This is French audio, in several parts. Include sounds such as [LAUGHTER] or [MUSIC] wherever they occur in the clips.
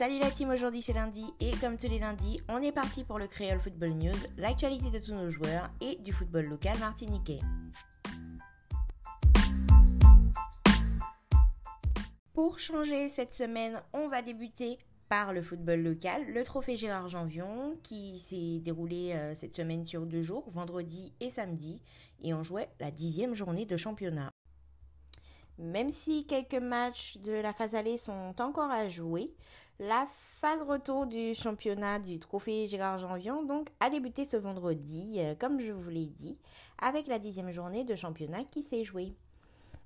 Salut la team, aujourd'hui c'est lundi et comme tous les lundis, on est parti pour le Créole Football News, l'actualité de tous nos joueurs et du football local martiniquais. Pour changer cette semaine, on va débuter par le football local, le trophée Gérard Janvion qui s'est déroulé euh, cette semaine sur deux jours, vendredi et samedi, et on jouait la dixième journée de championnat. Même si quelques matchs de la phase allée sont encore à jouer, la phase retour du championnat du trophée Gérard Janvion donc a débuté ce vendredi, euh, comme je vous l'ai dit, avec la dixième journée de championnat qui s'est jouée.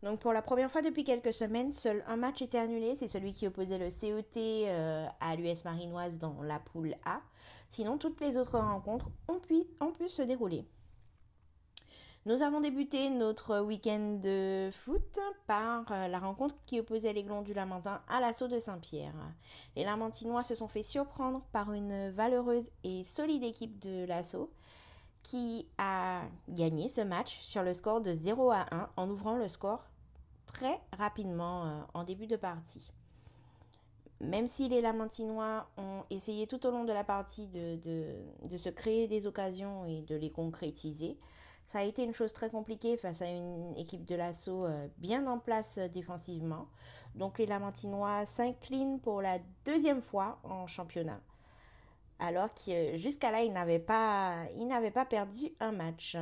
Donc pour la première fois depuis quelques semaines, seul un match était annulé, c'est celui qui opposait le COT euh, à l'US Marinoise dans la poule A. Sinon, toutes les autres rencontres ont pu se dérouler. Nous avons débuté notre week-end de foot par euh, la rencontre qui opposait les Glons du Lamentin à l'assaut de Saint-Pierre. Les Lamentinois se sont fait surprendre par une valeureuse et solide équipe de l'assaut qui a gagné ce match sur le score de 0 à 1 en ouvrant le score très rapidement euh, en début de partie. Même si les Lamentinois ont essayé tout au long de la partie de, de se créer des occasions et de les concrétiser, ça a été une chose très compliquée face à une équipe de l'assaut euh, bien en place euh, défensivement. Donc les Lamentinois s'inclinent pour la deuxième fois en championnat. Alors que jusqu'à là, ils n'avaient pas, pas perdu un match.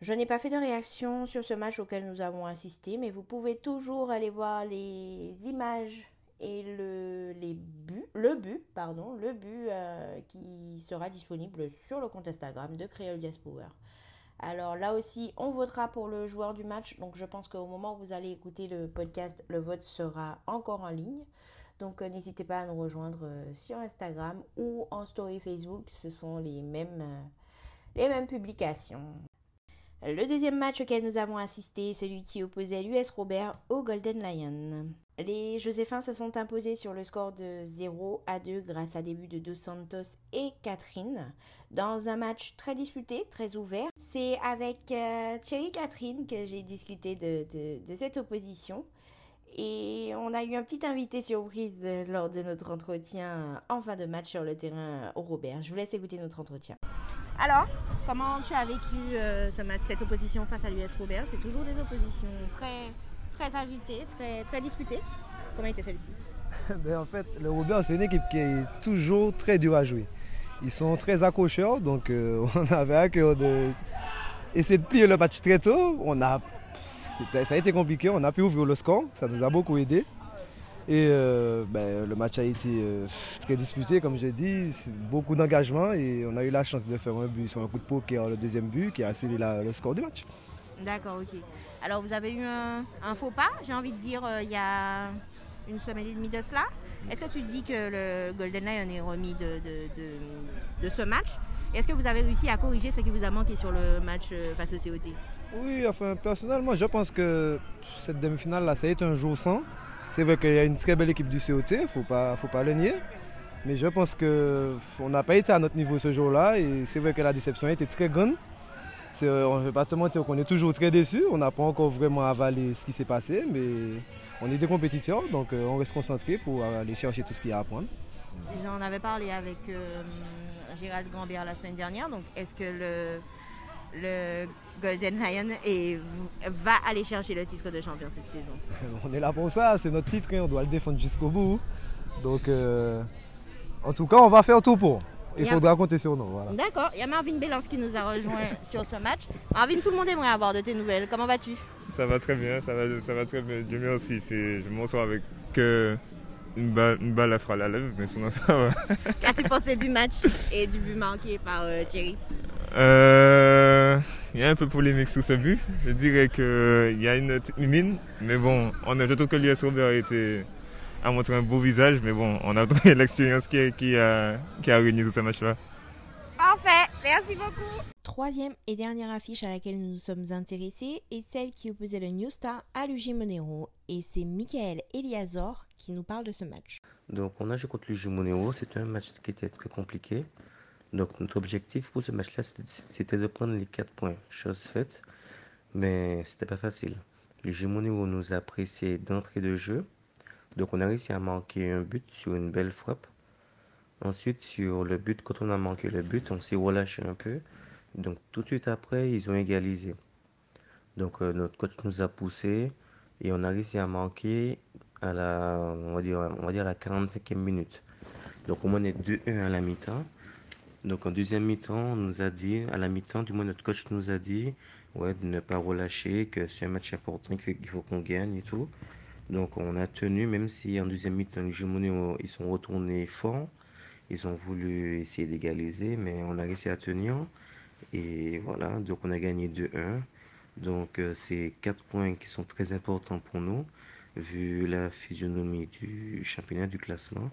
Je n'ai pas fait de réaction sur ce match auquel nous avons assisté, mais vous pouvez toujours aller voir les images et le, les buts, le but, pardon, le but euh, qui sera disponible sur le compte Instagram de Creole Diaspora. Alors là aussi, on votera pour le joueur du match. Donc je pense qu'au moment où vous allez écouter le podcast, le vote sera encore en ligne. Donc euh, n'hésitez pas à nous rejoindre euh, sur Instagram ou en story Facebook. Ce sont les mêmes, les mêmes publications. Le deuxième match auquel nous avons assisté, celui qui opposait l'US Robert au Golden Lion. Les Joséphins se sont imposés sur le score de 0 à 2 grâce à des buts de Dos Santos et Catherine dans un match très disputé, très ouvert. C'est avec euh, Thierry Catherine que j'ai discuté de, cette opposition. Et on a eu un petit invité surprise lors de notre entretien en fin de match sur le terrain au Robert. Je vous laisse écouter notre entretien. Alors, comment tu as vécu euh, ce match, cette opposition face à l'US Robert? C'est toujours des oppositions très très agité, très, très disputé. Comment était celle-ci [LAUGHS] ben, En fait, le Robert, c'est une équipe qui est toujours très dure à jouer. Ils sont très accrocheurs, donc euh, [LAUGHS] on avait à cœur de de plier le match très tôt. On a, ça a été compliqué, on a pu ouvrir le score, ça nous a beaucoup aidé. Et euh, ben, le match a été euh, très disputé, comme j'ai dit, beaucoup d'engagement et on a eu la chance de faire un but sur un coup de poker, le deuxième but, qui a scellé le score du match. D'accord, ok. Alors vous avez eu un, faux pas, j'ai envie de dire, euh, il y a une semaine et demie de cela. Est-ce que tu dis que le Golden Lion est remis de, ce match? Est-ce que vous avez réussi à corriger ce qui vous a manqué sur le match euh, face au COT Oui, enfin personnellement, je pense que cette demi-finale-là, ça a été un jour sans. C'est vrai qu'il y a une très belle équipe du COT, il ne pas, faut pas le nier. Mais je pense qu'on n'a pas été à notre niveau ce jour-là et c'est vrai que la déception été très grande. Euh, on ne veut pas te mentir qu'on est toujours très déçus. On n'a pas encore vraiment avalé ce qui s'est passé, mais on est des compétiteurs, donc euh, on reste concentré pour aller chercher tout ce qu'il y a à apprendre. J'en avais parlé avec euh, Gérald Gambert la semaine dernière. Donc, est-ce que le, le Golden Lion va aller chercher le titre de champion cette saison? [LAUGHS] On est là pour ça, c'est notre titre, et on doit le défendre jusqu'au bout. Donc, en tout cas, on va faire tout pour. Il faudra compter sur nous. Voilà. D'accord. Il y a Marvin Bélance qui nous a rejoint [LAUGHS] sur ce match. Marvin, tout le monde aimerait avoir de tes nouvelles. Comment vas-tu? Ça va très bien, ça va, ça va très bien. Dieu merci. Je m'en sors avec une balle, une balle à la lèvre, mais sinon ça va. [LAUGHS] Qu'as-tu pensé du match et du but manqué par euh, Thierry? Euh, Il y a un peu polémique sur ce but. Je dirais qu'il y a une mine, mais bon, on a, je trouve que l'US Robert été a montré un beau visage, mais bon, on a trouvé [LAUGHS] l'expérience qui, qui, a, qui a réuni tout ce match-là. Parfait, merci beaucoup. Troisième et dernière affiche à laquelle nous nous sommes intéressés est celle qui opposait le New Star à l'UG Monero. Et c'est Michael Eliazor qui nous parle de ce match. Donc on a joué contre l'UG Monero, c'était un match qui était très compliqué. Donc notre objectif pour ce match-là, c'était de prendre les 4 points. Chose faite, mais c'était pas facile. L'UG Monero nous a apprécié d'entrée de jeu. Donc on a réussi à marquer un but sur une belle frappe. Ensuite, sur le but, quand on a manqué le but, on s'est relâché un peu. Donc tout de suite après, ils ont égalisé. Donc euh, notre coach nous a poussé et on a réussi à marquer à la, on va dire, on va à la 45e minute. Donc au moins on est 2-1 à la mi-temps. Donc en deuxième mi-temps, on nous a dit, à la mi-temps, du moins notre coach nous a dit, ouais, de ne pas relâcher, que c'est un match important, qu'il faut qu'on gagne et tout. Donc on a tenu, même si en deuxième mi-temps, ils sont retournés forts. Ils ont voulu essayer d'égaliser, mais on a réussi à tenir. Et voilà, donc on a gagné 2-1. Donc euh, c'est quatre points qui sont très importants pour nous, vu la physionomie du championnat du classement.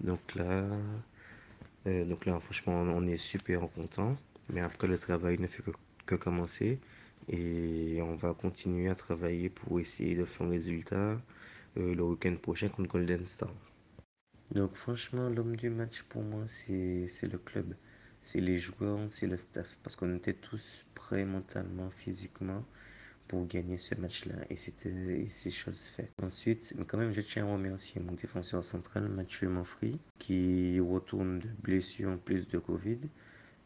Donc là, euh, donc là franchement, on est super content. Mais après, le travail ne fait que, commencer. Et on va continuer à travailler pour essayer de faire un résultat euh, le week-end prochain contre Golden Star. Donc franchement, l'homme du match pour moi, c'est le club. C'est les joueurs, c'est le staff. Parce qu'on était tous prêts mentalement, physiquement pour gagner ce match-là. Et c'était ces choses faites. Ensuite, quand même, je tiens à remercier mon défenseur central, Mathieu Manfry, qui retourne de blessure en plus de Covid.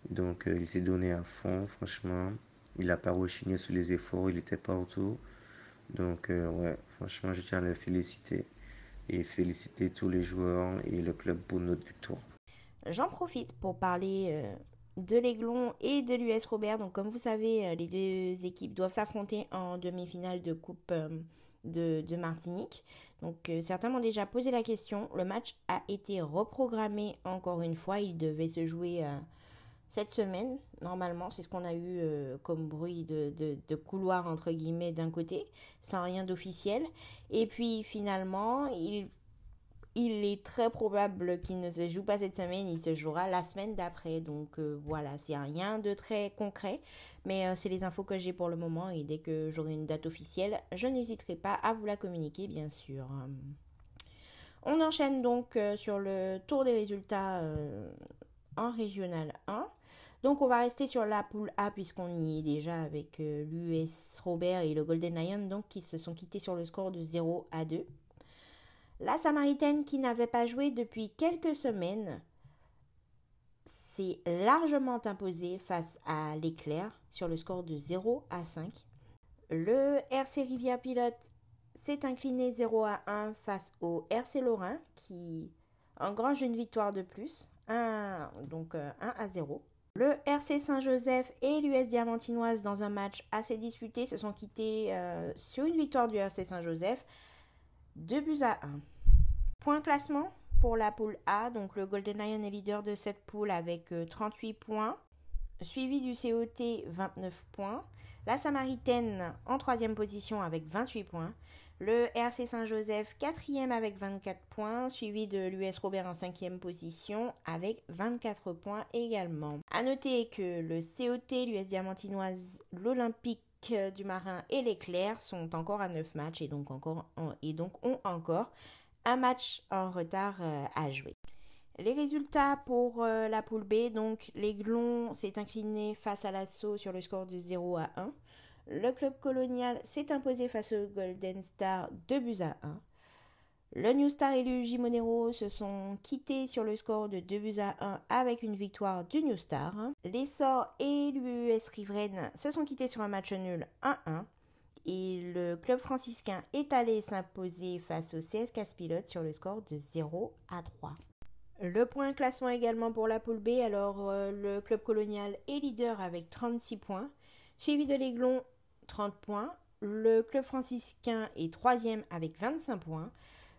Donc euh, il s'est donné à fond, franchement. Il n'a pas rechigné sur les efforts, il était partout. Donc euh, ouais, franchement, je tiens à le féliciter et féliciter tous les joueurs et le club pour notre victoire. J'en profite pour parler euh, de l'Aiglon et de l'US Robert. Donc comme vous savez, euh, les deux équipes doivent s'affronter en demi-finale de Coupe de, de, Martinique. Donc certains m'ont déjà posé la question. Le match a été reprogrammé encore une fois. Il devait se jouer cette semaine, normalement, c'est ce qu'on a eu euh, comme bruit de, de, couloir, entre guillemets, d'un côté, sans rien d'officiel. Et puis finalement, il, il est très probable qu'il ne se joue pas cette semaine, il se jouera la semaine d'après. Donc euh, voilà, c'est rien de très concret, mais euh, c'est les infos que j'ai pour le moment. Et dès que j'aurai une date officielle, je n'hésiterai pas à vous la communiquer, bien sûr. On enchaîne donc sur le tour des résultats en régional 1. Donc on va rester sur la poule A puisqu'on y est déjà avec euh, l'US Robert et le Golden Lion donc qui se sont quittés sur le score de 0 à 2. La Samaritaine qui n'avait pas joué depuis quelques semaines s'est largement imposée face à l'Éclair sur le score de 0 à 5. Le RC Rivière Pilote s'est incliné 0 à 1 face au RC Lorrain qui engrange une victoire de plus, 1, donc 1 euh, à 0. Le RC Saint-Joseph et l'US Diamantinoise dans un match assez disputé se sont quittés euh, sur une victoire du RC Saint-Joseph, 2 buts à 1. Point classement pour la poule A, donc le Golden Lion est leader de cette poule avec 38 euh, points, suivi du COT 29 points, la Samaritaine en troisième position avec 28 points, le RC Saint-Joseph, quatrième avec 24 points, suivi de l'US Robert en cinquième position avec 24 points également. A noter que le COT, l'US Diamantinoise, l'Olympique du Marin et l'Éclair sont encore à 9 matchs et donc, encore et donc ont encore un match en retard euh, à jouer. Les résultats pour euh, la poule B, donc l'Aiglon s'est incliné face à l'assaut sur le score de 0 à 1. Le club colonial s'est imposé face au Golden Star 2 buts à 1. Le New Star et le Monero se sont quittés sur le score de 2 buts à 1 avec une victoire du New Star. Les Sorts et l'US Riveraine se sont quittés sur un match nul 1-1. Et le club franciscain est allé s'imposer face au CS Caspilote sur le score de 0 à 3. Le point classement également pour la poule B. Alors, euh, le club colonial est leader avec 36 points, suivi de l'Aiglon 30 points. Le club franciscain est troisième avec 25 points.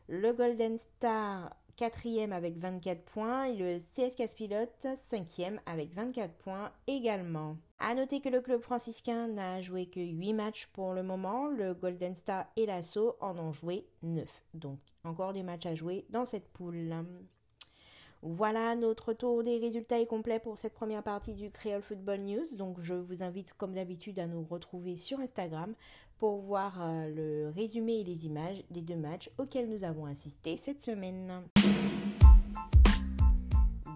Le Golden Star quatrième avec 24 points et le CS Caspilote cinquième avec 24 points également. A noter que le club franciscain n'a joué que 8 matchs pour le moment, le Golden Star et l'Assaut en ont joué 9. Donc encore des matchs à jouer dans cette poule. Voilà, notre tour des résultats est complet pour cette première partie du Creole Football News. Donc je vous invite comme d'habitude à nous retrouver sur Instagram pour voir euh, le résumé et les images des deux matchs auxquels nous avons assisté cette semaine.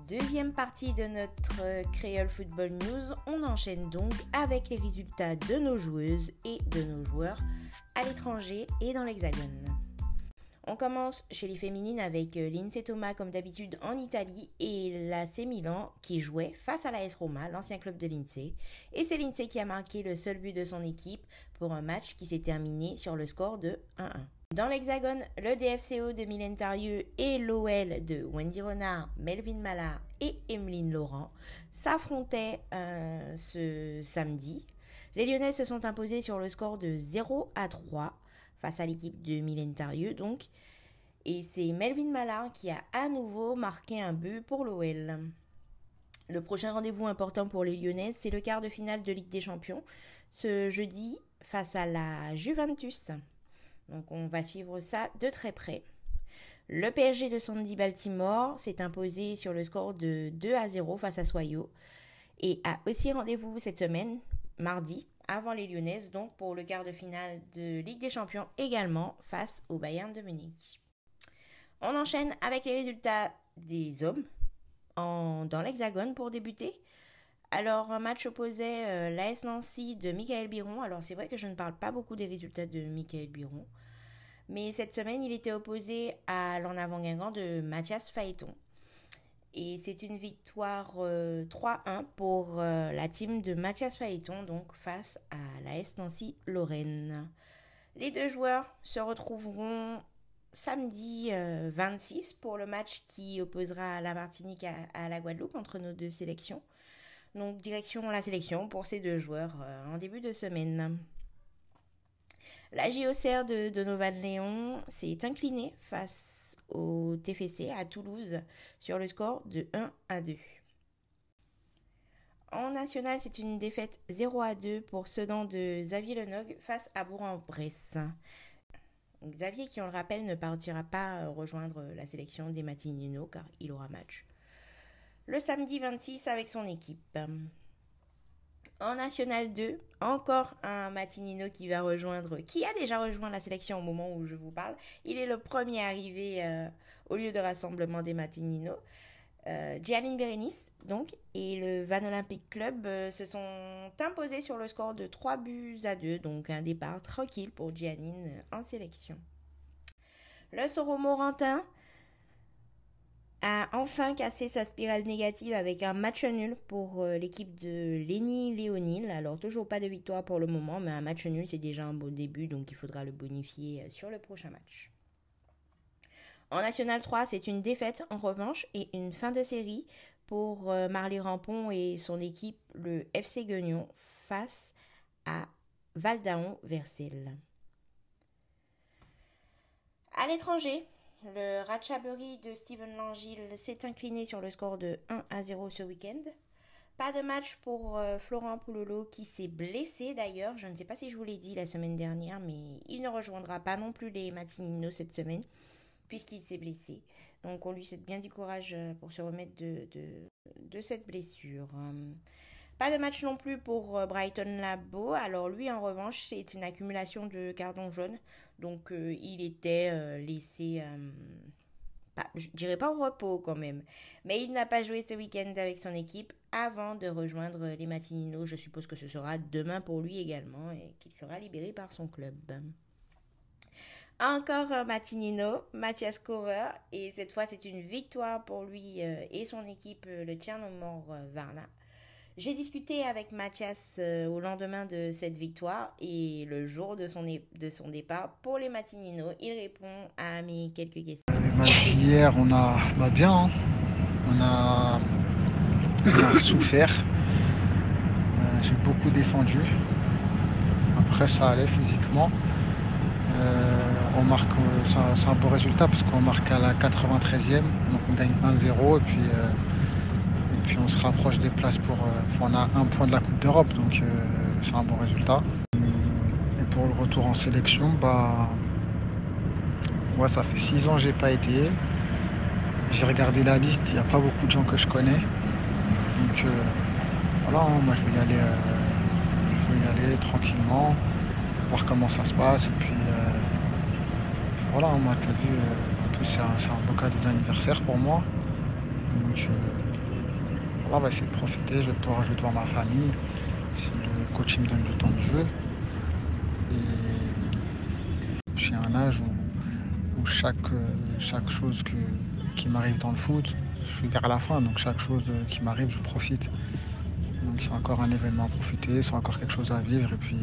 Deuxième partie de notre Creole Football News, on enchaîne donc avec les résultats de nos joueuses et de nos joueurs à l'étranger et dans l'Hexagone. On commence chez les féminines avec euh, l'Inse Thomas comme d'habitude en Italie et l'AC Milan qui jouait face à l'AS Roma, l'ancien club de l'Inse. Et c'est l'Inse qui a marqué le seul but de son équipe pour un match qui s'est terminé sur le score de 1-1. Dans l'Hexagone, le DFCO de Mylène Tarieux et l'OL de Wendy Renard, Melvin Mallard et Emeline Laurent s'affrontaient euh, ce samedi. Les Lyonnais se sont imposés sur le score de 0 à 3 face à l'équipe de Mylène Tarieux donc. Et c'est Melvin Mallard qui a à nouveau marqué un but pour l'OL. Le prochain rendez-vous important pour les Lyonnaises, c'est le quart de finale de Ligue des Champions, ce jeudi face à la Juventus. Donc on va suivre ça de très près. Le PSG de Sandy Baltimore s'est imposé sur le score de 2 à 0 face à Soyo et a aussi rendez-vous cette semaine, mardi, avant les Lyonnaises, donc pour le quart de finale de Ligue des Champions également face au Bayern de Munich. On enchaîne avec les résultats des hommes en, dans l'Hexagone pour débuter. Alors, un match opposait euh, l'AS Nancy de Michael Biron. Alors, c'est vrai que je ne parle pas beaucoup des résultats de Michael Biron. Mais cette semaine, il était opposé à l'en avant Guingamp de Mathias Phaéton. Et c'est une victoire 3-1 euh, pour euh, la team de Mathias Phaéton, donc face à l'AS Nancy Lorraine. Les deux joueurs se retrouveront samedi 26 pour le match qui opposera la Martinique à, la Guadeloupe entre nos deux sélections. Donc direction la sélection pour ces deux joueurs euh, en début de semaine. La JOCR de Donovan Léon s'est inclinée face au TFC à Toulouse sur le score de 1 à 2. En national, c'est une défaite 0 à 2 pour Sedan de Xavier Lenog face à Bourg-en-Bresse. Xavier, qui on le rappelle, ne partira pas rejoindre la sélection des Matinino car il aura match le samedi 26 avec son équipe. En National 2, encore un Matinino qui va rejoindre, qui a déjà rejoint la sélection au moment où je vous parle. Il est le premier arrivé euh, au lieu de rassemblement des Matinino. Euh, Gianni Berenice, donc, et le Van Olympic Club euh, se sont imposés sur le score de 3 buts à 2, donc un départ tranquille pour Giannine en sélection. Le Soro Morantin a enfin cassé sa spirale négative avec un match nul pour euh, l'équipe de Lenny Léonil. Alors toujours pas de victoire pour le moment, mais un match nul c'est déjà un beau début, donc il faudra le bonifier euh, sur le prochain match. En National 3, c'est une défaite en revanche et une fin de série pour euh, Marley Rampon et son équipe, le FC Guignon, face à Valdaon Versel. À l'étranger, le Ratchaburi de Steven Langille s'est incliné sur le score de 1 à 0 ce week-end. Pas de match pour euh, Florent Poulolo qui s'est blessé d'ailleurs. Je ne sais pas si je vous l'ai dit la semaine dernière, mais il ne rejoindra pas non plus les Matinino cette semaine puisqu'il s'est blessé. Donc on lui souhaite bien du courage euh, pour se remettre de, de cette blessure. Pas de match non plus pour euh, Brighton Labo. Alors lui, en revanche, c'est une accumulation de cartons jaunes. Donc euh, il était euh, laissé, pas, je dirais pas au repos quand même. Mais il n'a pas joué ce week-end avec son équipe avant de rejoindre les Matinino. Je suppose que ce sera demain pour lui également et qu'il sera libéré par son club. Encore un Matinino, Mathias Coureur, et cette fois c'est une victoire pour lui et son équipe, le Tchernomor Varna. J'ai discuté avec Mathias euh, au lendemain de cette victoire et le jour de son, de son départ pour les Matinino, il répond à mes quelques questions. hier, on a bah bien, hein. on, a, souffert. Euh, j'ai beaucoup défendu. Après, ça allait physiquement. Euh, on marque, c'est un beau résultat parce qu'on marque à la 93e, donc on gagne 1-0 et puis puis on se rapproche des places pour. Euh, on a un point de la Coupe d'Europe, donc euh, c'est un bon résultat. Et pour le retour en sélection, bah. Moi, ça fait six ans que j'ai pas été. J'ai regardé la liste, il n'y a pas beaucoup de gens que je connais. Donc euh, voilà, hein, moi je vais y aller, je vais y aller tranquillement, voir comment ça se passe. Et puis voilà, hein, moi as vu, c'est un, beau cadeau d'anniversaire pour moi. Donc on va essayer de profiter, je vais pouvoir jouer devant ma famille, si le coach me donne du temps de jeu. Et je suis à un âge où, chaque, chose qui m'arrive dans le foot, je suis vers la fin, donc chaque chose qui m'arrive, je profite. Donc c'est encore un événement à profiter, c'est encore quelque chose à vivre, et puis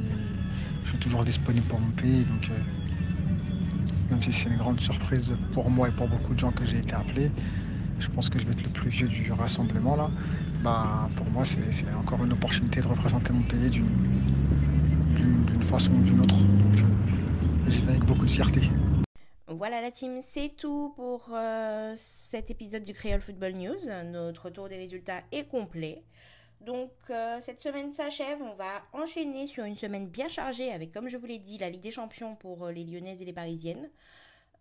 je suis toujours disponible pour mon pays. Donc, même si c'est une grande surprise pour moi et pour beaucoup de gens que j'ai été appelé, je pense que je vais être le plus vieux du rassemblement là. Bah, pour moi, c'est encore une opportunité de représenter mon pays d'une façon ou d'une autre. Euh, j'y vais avec beaucoup de fierté. Voilà la team, c'est tout pour euh, cet épisode du Creole Football News. Notre tour des résultats est complet. Donc euh, cette semaine s'achève, on va enchaîner sur une semaine bien chargée avec, comme je vous l'ai dit, la Ligue des Champions pour les Lyonnaises et les Parisiennes,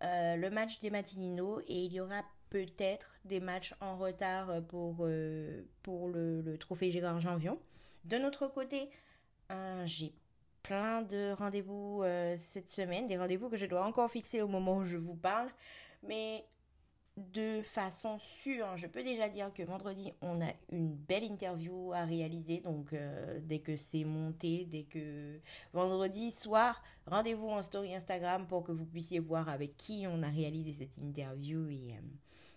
le match des Matinino et il y aura peut-être des matchs en retard euh, pour, euh, pour le, trophée Gérard Janvion. De notre côté, euh, j'ai plein de rendez-vous cette semaine, des rendez-vous que je dois encore fixer au moment où je vous parle. Mais de façon sûre, je peux déjà dire que vendredi, on a une belle interview à réaliser. Donc, dès que c'est monté, dès que vendredi soir, rendez-vous en story Instagram pour que vous puissiez voir avec qui on a réalisé cette interview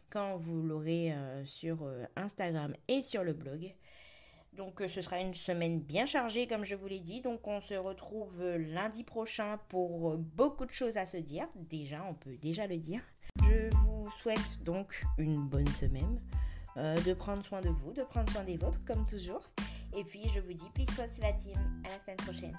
quand vous l'aurez euh, sur euh, Instagram et sur le blog. Donc euh, ce sera une semaine bien chargée comme je vous l'ai dit. Donc on se retrouve lundi prochain pour beaucoup de choses à se dire. Déjà, on peut déjà le dire. Je vous souhaite donc une bonne semaine, de prendre soin de vous, de prendre soin des vôtres comme toujours. Et puis je vous dis peace la team. À la semaine prochaine.